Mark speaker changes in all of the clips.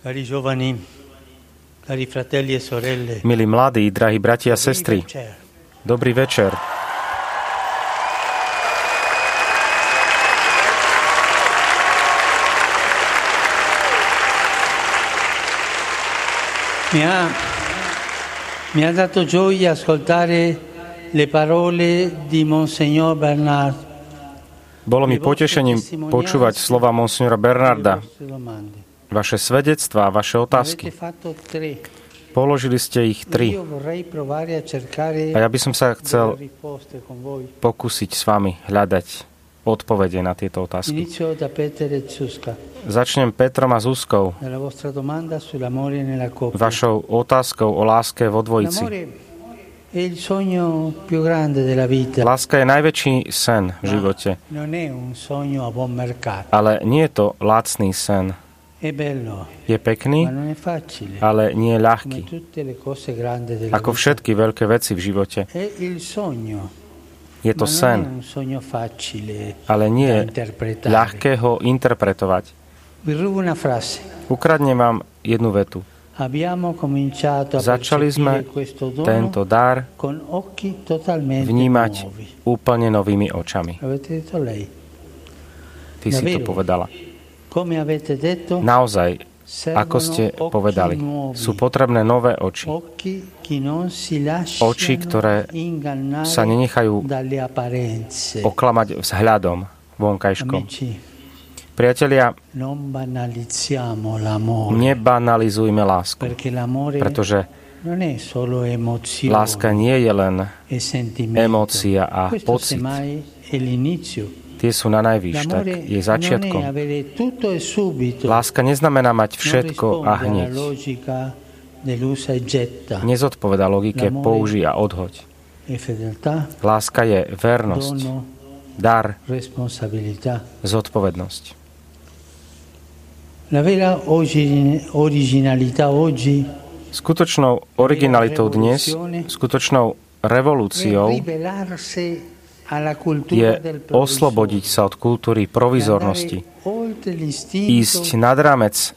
Speaker 1: Cari giovani, cari fratelli e sorelle,
Speaker 2: Milí mladí, drahí bratia a sestry, dobrý večer.
Speaker 1: Mi ha, mi ha dato gioia ascoltare le parole di Monsignor Bernard.
Speaker 2: Bolo mi potešením počúvať slova monsignora Bernarda. Vaše svedectvá, vaše otázky. Položili ste ich tri
Speaker 1: a
Speaker 2: ja by som sa chcel pokúsiť s vami hľadať odpovede na tieto otázky.
Speaker 1: E
Speaker 2: Začnem Petrom a Zuzkou, vašou otázkou o láske vo dvojici. Láska je najväčší sen v živote,
Speaker 1: buon mercato.
Speaker 2: ale nie je to lacný sen. Je pekný, ale nie je ľahký. Ako všetky veľké veci v živote. Je to sen, ale nie je ľahké ho interpretovať. Ukradnem vám jednu vetu. Začali sme tento dar vnímať úplne novými očami. Ty si to povedala. Naozaj, ako ste povedali, sú potrebné nové oči. Oči, ktoré sa nenechajú oklamať vzhľadom vonkajškom. Priatelia, nebanalizujme lásku, pretože láska nie je len
Speaker 1: e
Speaker 2: emócia a pocit. Tie sú na najvyš, tak je začiatkom.
Speaker 1: e.
Speaker 2: Láska neznamená mať všetko a hneď.
Speaker 1: e.
Speaker 2: Nezodpoveda logike použij a odhoď.
Speaker 1: E
Speaker 2: Láska je vernosť, dar, zodpovednosť. Skutočnou originalitou dnes, skutočnou revolúciou je oslobodiť sa od kultúry provizornosti, ísť nad rámec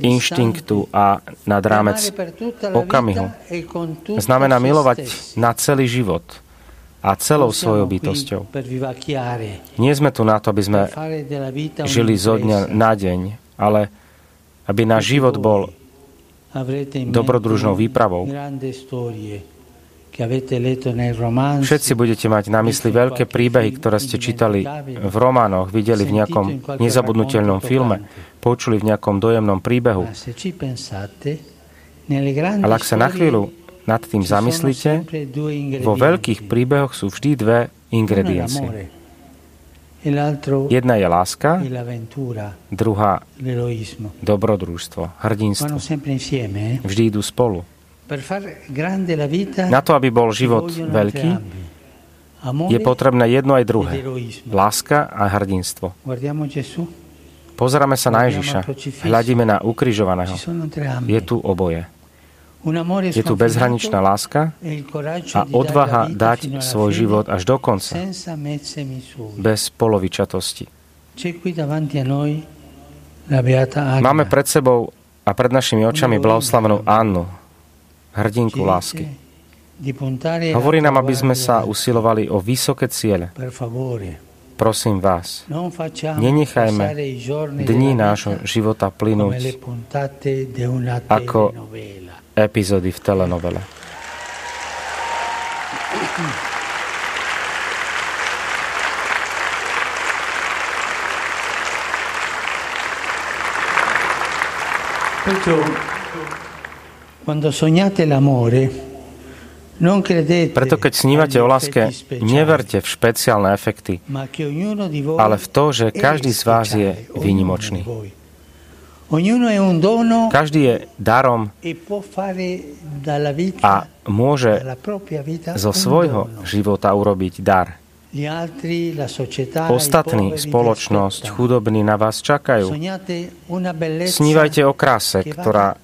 Speaker 2: inštinktu a nad rámec okamihu.
Speaker 1: e
Speaker 2: znamená milovať na celý život a celou svojou bytosťou. Nie sme tu na to, aby sme žili zo dňa na deň, ale aby náš život bol dobrodružnou výpravou. Všetci budete mať na mysli veľké príbehy, ktoré ste čítali v románoch, videli v nejakom nezabudnutelnom filme, počuli v nejakom dojemnom príbehu. Ale ak sa na chvíľu nad tým zamyslíte, vo veľkých príbehoch sú vždy dve ingrediencie.
Speaker 1: e
Speaker 2: Jedna je láska,
Speaker 1: l'avventura,
Speaker 2: druhá dobrodružstvo, hrdinstvo.
Speaker 1: Eh?
Speaker 2: Vždy idú spolu. Na to, aby bol život veľký, je potrebné jedno aj druhé. Láska a hrdinstvo. Pozeráme sa na Ježiša, hľadíme na ukrižovaného. Je tu oboje. Je tu bezhraničná láska
Speaker 1: e
Speaker 2: a odvaha dať svoj život až do konca, bez polovičatosti. Máme pred sebou a pred našimi očami blahoslavenú Annu, hrdinku lásky. Hovorí nám, aby sme sa usilovali o vysoké ciele. Prosím vás, nenechajme
Speaker 1: della
Speaker 2: nášho života plynúť Ako- epizódy v telenovele.
Speaker 1: Perciò,
Speaker 2: Preto keď snívate o láske, neverte v špeciálne efekty, ale v to, že každý z vás je výnimočný. Každý je darom
Speaker 1: e
Speaker 2: a môže zo svojho života urobiť dar. Ostatní, spoločnosť, chudobní na vás čakajú. Snívajte o kráse, ktorá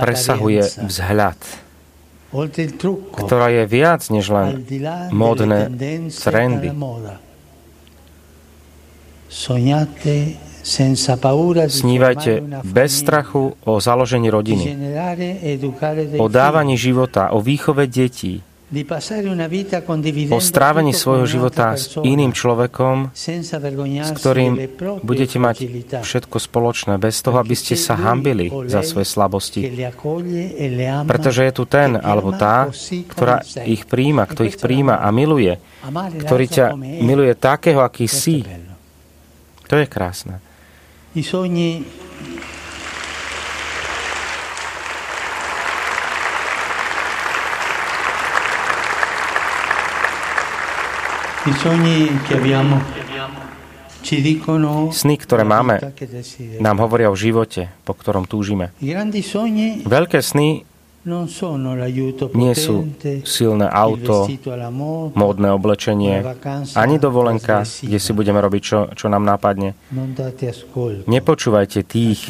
Speaker 2: presahuje vzhľad, ktorá je viac než len
Speaker 1: tendenze
Speaker 2: trendy. Snívajte bez strachu o založení rodiny, o dávaní života, o výchove detí, o strávení svojho života s iným človekom, s ktorým budete mať všetko spoločné, bez toho, aby ste sa hambili za svoje slabosti. E Pretože je tu ten alebo tá, ktorá ich príjma, kto ich príjma a miluje, ktorý ťa miluje takého, aký si. To je krásne. Sny, ktoré máme, nám hovoria o živote, po ktorom túžime. Veľké sny nie sú silné auto, módne oblečenie, ani dovolenka, kde si budeme robiť, čo, čo nám nápadne. Nepočúvajte tých,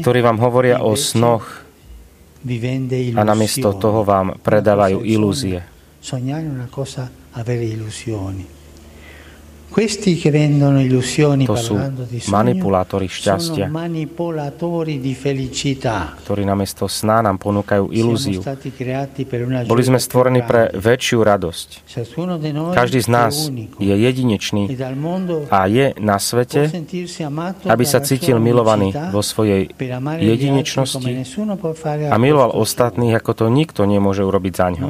Speaker 2: ktorí vám hovoria o snoch a namiesto toho vám predávajú ilúzie sognare è una cosa, avere illusioni. To sú manipulátori šťastia, ktorí namiesto sna nám ponúkajú ilúziu. Boli sme stvorení pre väčšiu radosť. Každý z nás je jedinečný e a je na svete, aby sa cítil milovaný vo svojej jedinečnosti a miloval ostatných, ako to nikto nemôže urobiť za ňo.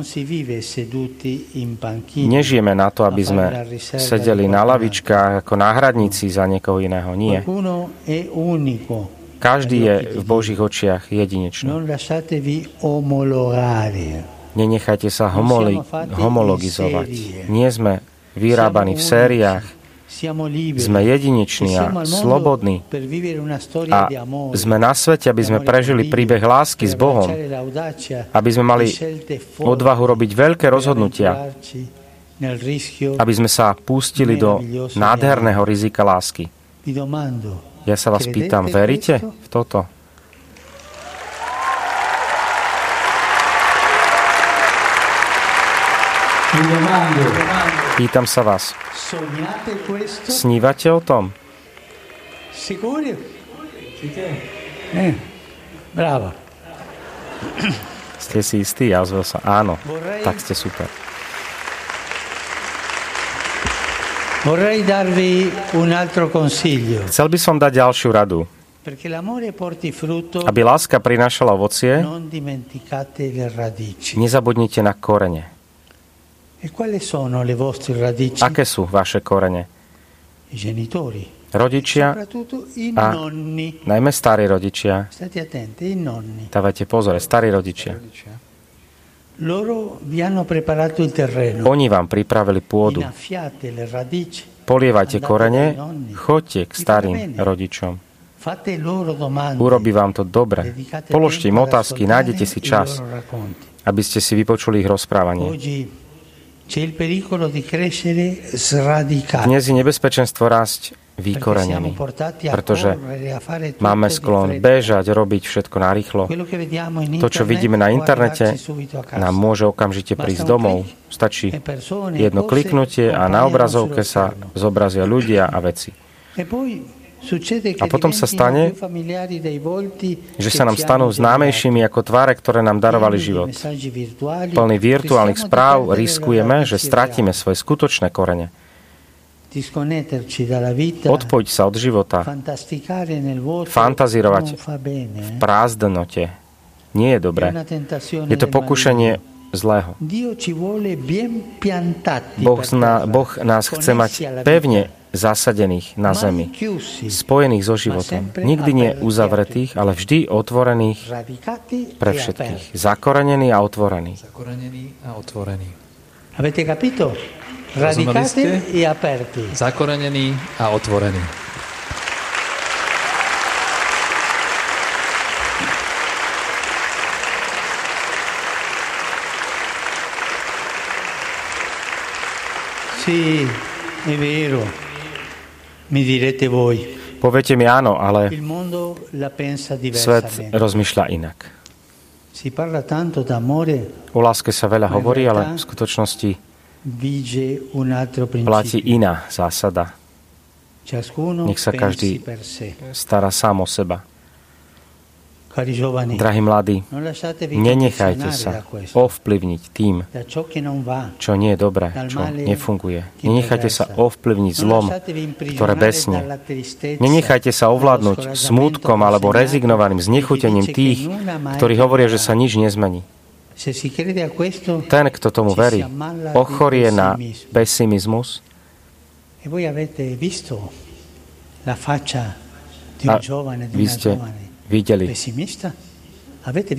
Speaker 2: Nežijeme na to, aby sme sedeli na lavičkách ako náhradníci za niekoho iného. Nie. Každý je v Božích očiach jedinečný. Nenechajte sa homoli- homologizovať. Nie sme vyrábaní v sériách. Sme jedineční a slobodní. A sme na svete, aby sme prežili príbeh lásky s Bohom. Aby sme mali odvahu robiť veľké rozhodnutia aby sme sa pustili do nádherného rizika lásky. Ja sa vás pýtam, veríte v toto? Pýtam sa vás. Snívate o tom?
Speaker 1: Eh, bravo.
Speaker 2: Ste si istí? Ja ozvel sa. Áno, tak ste super.
Speaker 1: Vorrei darvi un altro consiglio.
Speaker 2: Chcel by som dať ďalšiu radu. Aby láska prinášala ovocie, nezabudnite na korene.
Speaker 1: E
Speaker 2: Aké sú vaše korene? Rodičia a najmä starí rodičia. Dávajte pozor, starí rodičia. Oni vám pripravili pôdu. Polievajte korene, choďte k starým rodičom. Urobí vám to dobre. Položte im otázky, nájdete si čas, aby ste si vypočuli ich rozprávanie. Dnes je nebezpečenstvo rásť vykorenený, pretože máme sklon bežať, robiť všetko narýchlo. To, čo vidíme na internete, nám môže okamžite prísť domov. Stačí jedno kliknutie a na obrazovke sa zobrazia ľudia a veci. A potom sa stane, že sa nám stanú známejšími ako tváre, ktoré nám darovali život. Plný virtuálnych správ riskujeme, že stratíme svoje skutočné korene. Odpojiť sa od života, fantazírovať v prázdnote nie je dobré. Je to pokušenie zlého. Boh, zna, boh nás chce mať pevne zasadených na zemi, spojených so životom. Nikdy nie uzavretých, ale vždy otvorených pre všetkých. Zakorenený a otvorený.
Speaker 3: Zakorenený a otvorený.
Speaker 1: Avete capito? Radicati e aperti.
Speaker 3: Zakorenený a otvorený.
Speaker 1: Sì, è vero. Mi direte voi.
Speaker 2: Poviete mi áno, ale svet rozmýšľa inak. O láske sa veľa hovorí, ale v skutočnosti platí iná zásada. Nech sa každý stará sám o seba. Drahí mladí, nenechajte sa ovplyvniť tým, čo nie je dobré, čo nefunguje. Nenechajte sa ovplyvniť zlom, ktoré besne. Nenechajte sa ovládnuť smútkom alebo rezignovaným znechutením tých, ktorí hovoria, že sa nič nezmení. Ten, kto tomu verí, ochorie na pesimizmus a vy ste videli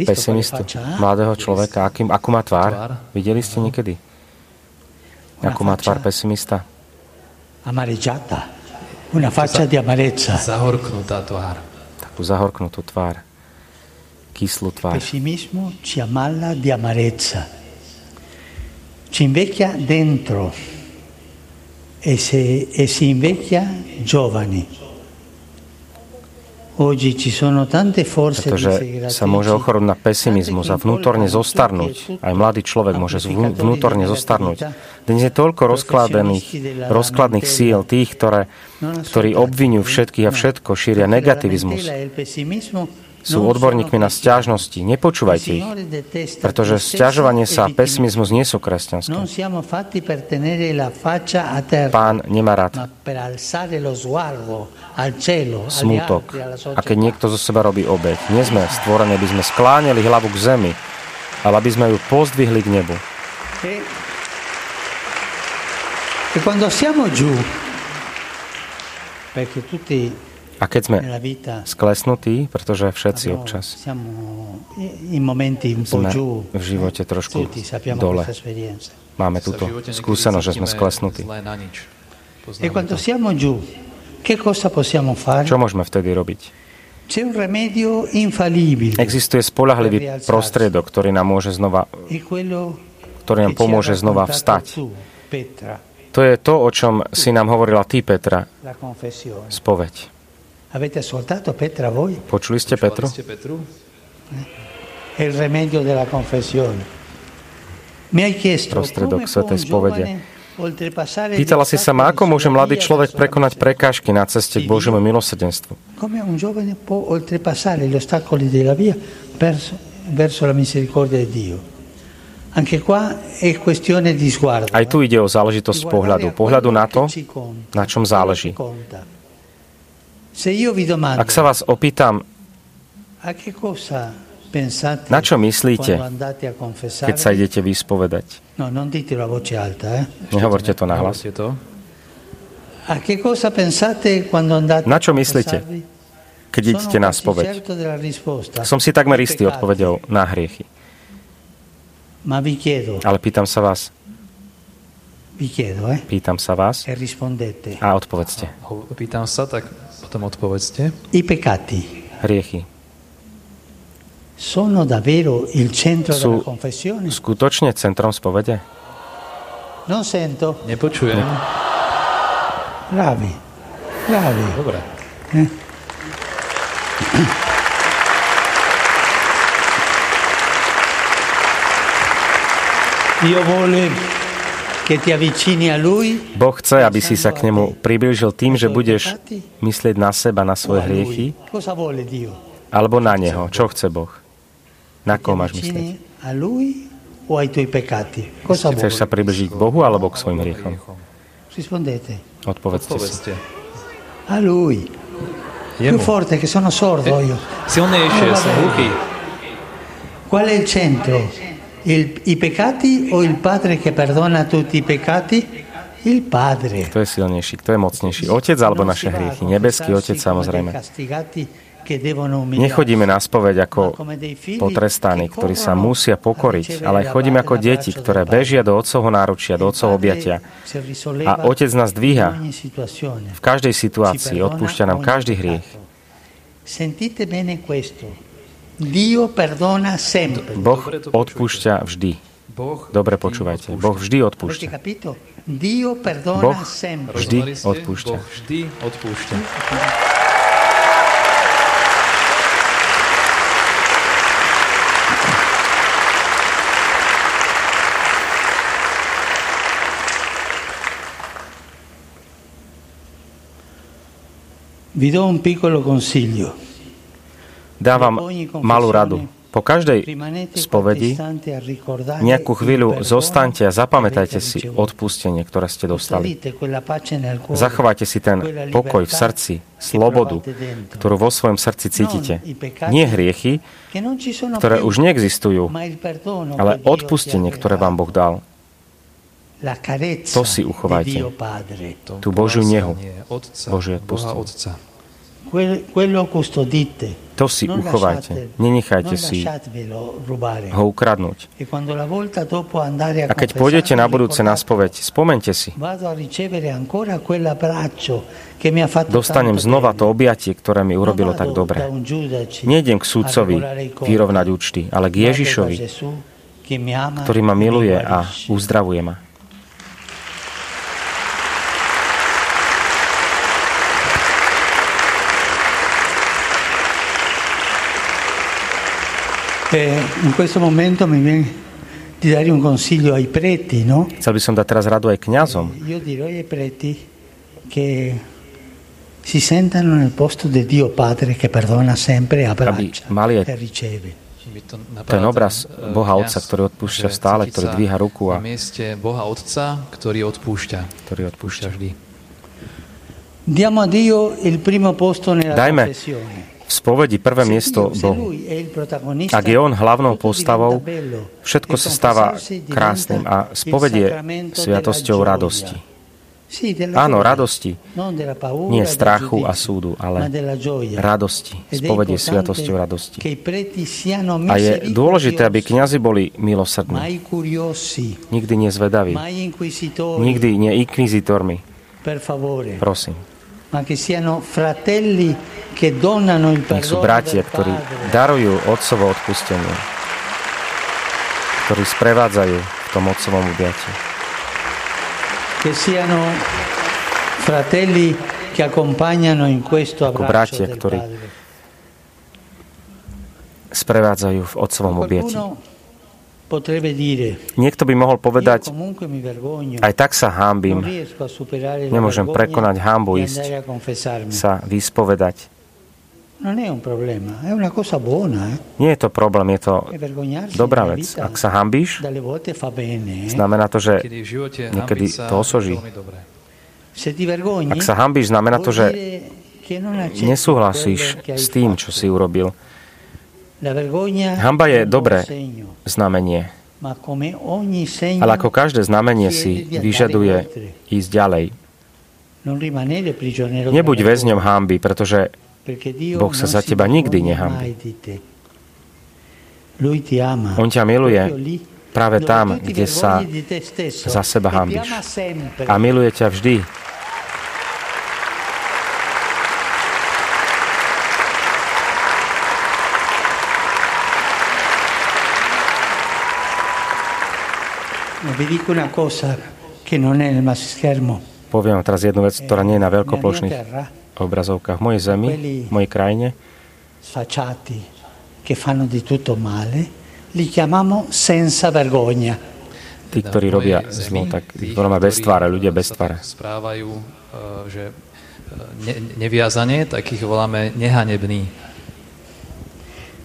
Speaker 2: pesimistu, mladého človeka, akým, akú má tvár? Videli ste niekedy? Akú má tvár pesimista?
Speaker 1: Amareggiata. Una faccia di amarezza.
Speaker 3: Zahorknutá tvár.
Speaker 2: Takú zahorknutú tvár. Kyslú tvár.
Speaker 1: Pessimismo ci ammalla di amarezza. Ci invecchia dentro e, se, e si invecchia giovani.
Speaker 2: Pretože sa môže ochorúť na pesimizmus a vnútorne zostarnúť. Aj mladý človek môže vnútorne zostarnúť. Dnes je toľko rozkladených, rozkladných síl, tých, ktoré, ktorí obvinujú všetkých a všetko, šíria negativizmus sú odborníkmi na stiažnosti. Nepočúvajte ich, pretože stiažovanie sa a pesimizmus nie sú kresťanské. Pán nemá rád smútok. A keď niekto zo seba robí obeď, nie sme stvorení, aby sme skláňali hlavu k zemi, ale aby sme ju pozdvihli k nebu.
Speaker 1: E quando siamo giù, perché tutti
Speaker 2: a keď sme sklesnutí, pretože všetci občas sme v živote trošku dole, máme túto skúsenosť, že sme sklesnutí.
Speaker 1: E
Speaker 2: Čo môžeme vtedy robiť? Existuje spolahlivý prostriedok, ktorý nám môže znova, ktorý nám pomôže znova vstať. To je to, o čom si nám hovorila ty, Petra, spoveď.
Speaker 1: Avete ascoltato Petra voi?
Speaker 2: Počuli ste Petru?
Speaker 1: È il remedio della confessione. Mi hai chiesto
Speaker 2: Prostredok Svetej spovede. Pýtala si sa ma, ako môže mladý človek prekonať prekážky na ceste k Božiemu milosrdenstvu.
Speaker 1: Come un giovane può oltrepassare gli ostacoli della via verso, verso la misericordia di Dio. Anche qua è questione di sguardo.
Speaker 2: Aj tu ide o záležitosť pohľadu. Pohľadu na to, na čom záleží. Ak sa vás opýtam, na čo myslíte, keď sa idete vyspovedať?
Speaker 1: No, eh?
Speaker 2: Nehovorte to na hlas. Na čo myslíte, keď idete na spoveď? Som si takmer istý odpovedou na hriechy. Ale pýtam sa vás,
Speaker 1: eh?
Speaker 2: Pýtam sa vás
Speaker 1: e
Speaker 2: a odpovedzte.
Speaker 3: Pýtam sa, tak potom odpovedzte.
Speaker 1: I peccati.
Speaker 2: Hriechy.
Speaker 1: Sono davvero il centro
Speaker 2: Sú
Speaker 1: della confessione?
Speaker 2: skutočne centrom spovede?
Speaker 1: Non sento.
Speaker 3: Nepočujem.
Speaker 1: Bravi. Bravi.
Speaker 3: Dobre.
Speaker 1: Eh? Dio vuole
Speaker 2: Boh chce, aby si sa k nemu priblížil tým, že budeš myslieť na seba, na svoje hriechy, alebo na Neho. Čo chce Boh? Na koho máš myslieť? Chceš sa približiť k Bohu alebo k svojim hriechom? Odpovedzte si.
Speaker 1: A Lui. Più forte che sono sordo io.
Speaker 3: Si on sono gluchi.
Speaker 1: Qual è il centro? Il, I peccati o il Padre che perdona tutti i peccati? Il Padre.
Speaker 2: Kto je silnejší, kto je mocnejší? Otec alebo naše hriechy? Nebeský Otec samozrejme. Nechodíme na spoveď ako potrestaní, ktorí sa musia pokoriť, ale chodíme ako deti, ktoré bežia do otcovho náručia, do otcovho objatia. A Otec nás dvíha v každej situácii, odpúšťa nám každý hriech.
Speaker 1: Sentite bene questo. Boh
Speaker 2: odpúšťa vždy. Dobre počúvajte. Boh vždy odpúšťa. Boh vždy odpúšťa. Boh vždy odpúšťa. Dávam malú radu. Po každej spovedi nejakú chvíľu zostaňte a zapamätajte si odpustenie, ktoré ste dostali. Zachovajte si ten pokoj v srdci, slobodu, ktorú vo svojom srdci cítite. Nie hriechy, ktoré už neexistujú, ale odpustenie, ktoré vám Boh dal. To si uchovajte. Tú Božiu nehu, Božie odpustenie. To si uchovajte. Nenechajte si ho ukradnúť. E a keď pôjdete na budúce na spoveď, spomente si. Dostanem znova to objatie, ktoré mi urobilo tak dobre. Nejdem k súdcovi vyrovnať účty, ale k Ježišovi, ktorý ma miluje a uzdravuje ma.
Speaker 1: Eh, in questo momento mi viene di dare un consiglio ai preti, no?
Speaker 2: Chcel by som dať teraz radu aj kňazom.
Speaker 1: Eh, io direi ai preti che si sentano nel posto di Dio Padre che perdona sempre e abbraccia
Speaker 2: mali
Speaker 1: e riceve.
Speaker 2: Ten obraz Boha Otca, ktorý odpúšťa stále, ktorý dvíha ruku a
Speaker 3: mieste Boha Otca, ktorý odpúšťa.
Speaker 2: Ktorý odpúšťa vždy.
Speaker 1: Diamo a Dio il primo posto nella
Speaker 2: Dajme v spovedi prvé miesto Bohu. Ak je On hlavnou postavou, všetko sa stáva krásnym a spovedie sviatosťou radosti. Áno, radosti. Nie strachu a súdu, ale radosti. Spovedie sviatosťou radosti. A je dôležité, aby kňazi boli milosrdní. Nikdy nezvedaví. Nikdy nie inkvizitormi. Prosím Nech sú bratia, ktorí darujú Otcovo odpustenie, ktorí sprevádzajú v tom Otcovom
Speaker 1: questo
Speaker 2: Ako bratia, ktorí sprevádzajú v Otcovom objatí. Niekto by mohol povedať, aj tak sa hámbim, nemôžem prekonať hámbu ísť sa vyspovedať.
Speaker 1: Eh.
Speaker 2: Nie je to problém, je to dobrá vec. Ak sa hambíš,
Speaker 1: eh.
Speaker 2: znamená to, že niekedy to osoží. Ak sa hambíš, znamená to, že nesúhlasíš s tým, čo si urobil. Hamba je dobré znamenie, ale ako každé znamenie si vyžaduje ísť ďalej. Nebuď väzňom hamby, pretože Boh sa za teba nikdy nehambí. On ťa miluje práve tam, kde sa za seba hambíš. A miluje ťa vždy, Poviem teraz jednu vec, ktorá nie je na veľkoplošných obrazovkách. V mojej zemi, v mojej krajine. Tí, ktorí robia zlo, tak ich voláme bez tváre, ľudia bez tváre.
Speaker 3: Správajú, e, že e, ne, neviazanie, tak ich voláme nehanebný.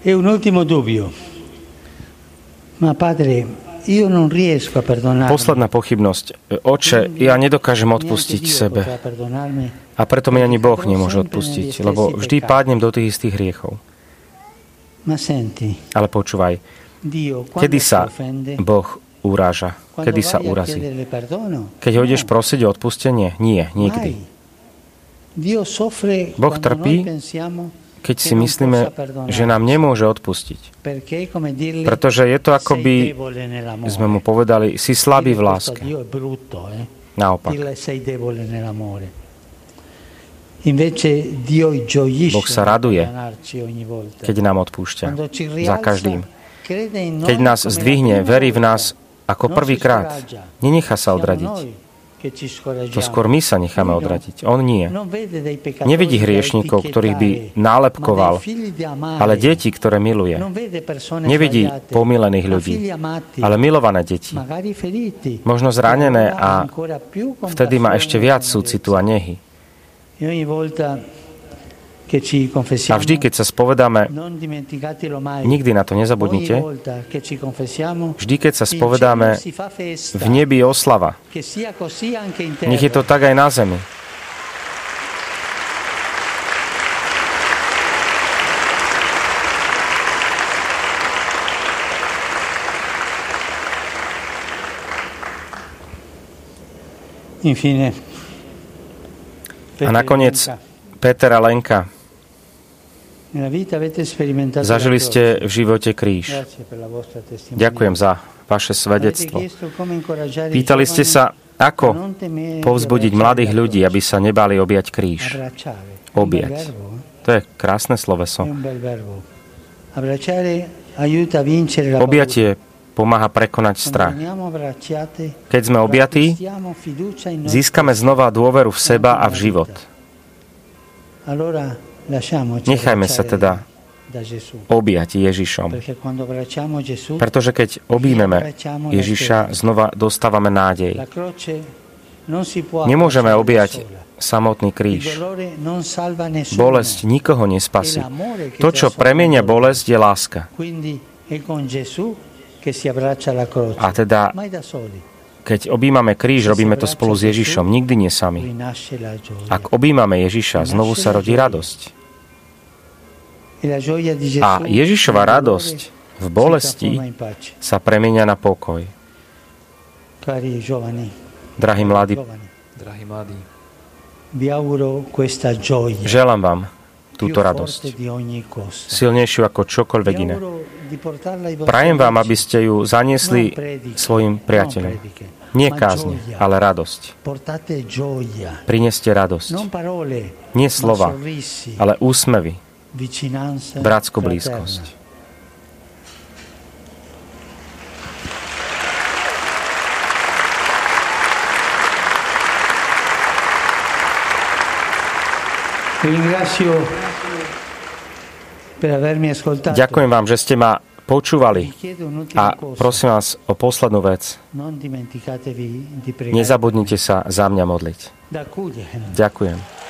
Speaker 1: E un ultimo dubbio. Ma padre,
Speaker 2: Posledná pochybnosť. Oče, ja nedokážem odpustiť sebe. A preto mi ani Boh nemôže odpustiť, lebo vždy pádnem do tých istých hriechov. Ale počúvaj, kedy sa Boh uráža? Kedy sa urazí? Keď ho ideš prosiť o odpustenie? Nie, nikdy. Boh trpí, keď si myslíme, že nám nemôže odpustiť. Pretože je to ako by sme mu povedali, si slabý v láske.
Speaker 1: Eh.
Speaker 2: Naopak. Boh sa raduje, keď nám odpúšťa. Za každým. Keď nás zdvihne, verí v nás ako prvýkrát. Nenechá sa odradiť. To skôr my sa necháme odratiť. On nie. Nevidí hriešnikov, ktorých by nálepkoval, ale deti, ktoré miluje. Nevidí pomilených ľudí, ale milované deti. Možno zranené a vtedy má ešte viac súcitu a nehy.
Speaker 1: A vždy, keď sa spovedáme, nikdy na to nezabudnite, vždy, keď sa spovedáme, v nebi je oslava. Nech je to tak aj na zemi. A nakoniec Peter a Lenka. Zažili ste v živote kríž. Ďakujem za vaše svedectvo. Pýtali ste sa, ako povzbudiť mladých ľudí, aby sa nebali objať kríž. Objať. To je krásne sloveso. Objatie pomáha prekonať strach. Keď sme objatí, získame znova dôveru v seba a v život. Nechajme sa teda objať Ježišom. Pretože keď objímeme Ježiša, znova dostávame nádej. Nemôžeme objať samotný kríž. Bolesť nikoho nespasí. To, čo premienia bolesť, je láska. A teda, keď objímame kríž, robíme to spolu s Ježišom, nikdy nie sami. Ak objímame Ježiša, znovu sa rodí radosť. A Ježišova radosť v bolesti sa premenia na pokoj. Drahí mladí, želám vám túto radosť. Silnejšiu ako čokoľvek iné. Prajem vám, aby ste ju zaniesli svojim priateľom. Nie kázne, ale radosť. Prineste radosť. Nie slova, ale úsmevy. Bratskú blízkosť. Ďakujem vám, že ste ma počúvali. A prosím vás o poslednú vec. Nezabudnite sa za mňa modliť. Ďakujem.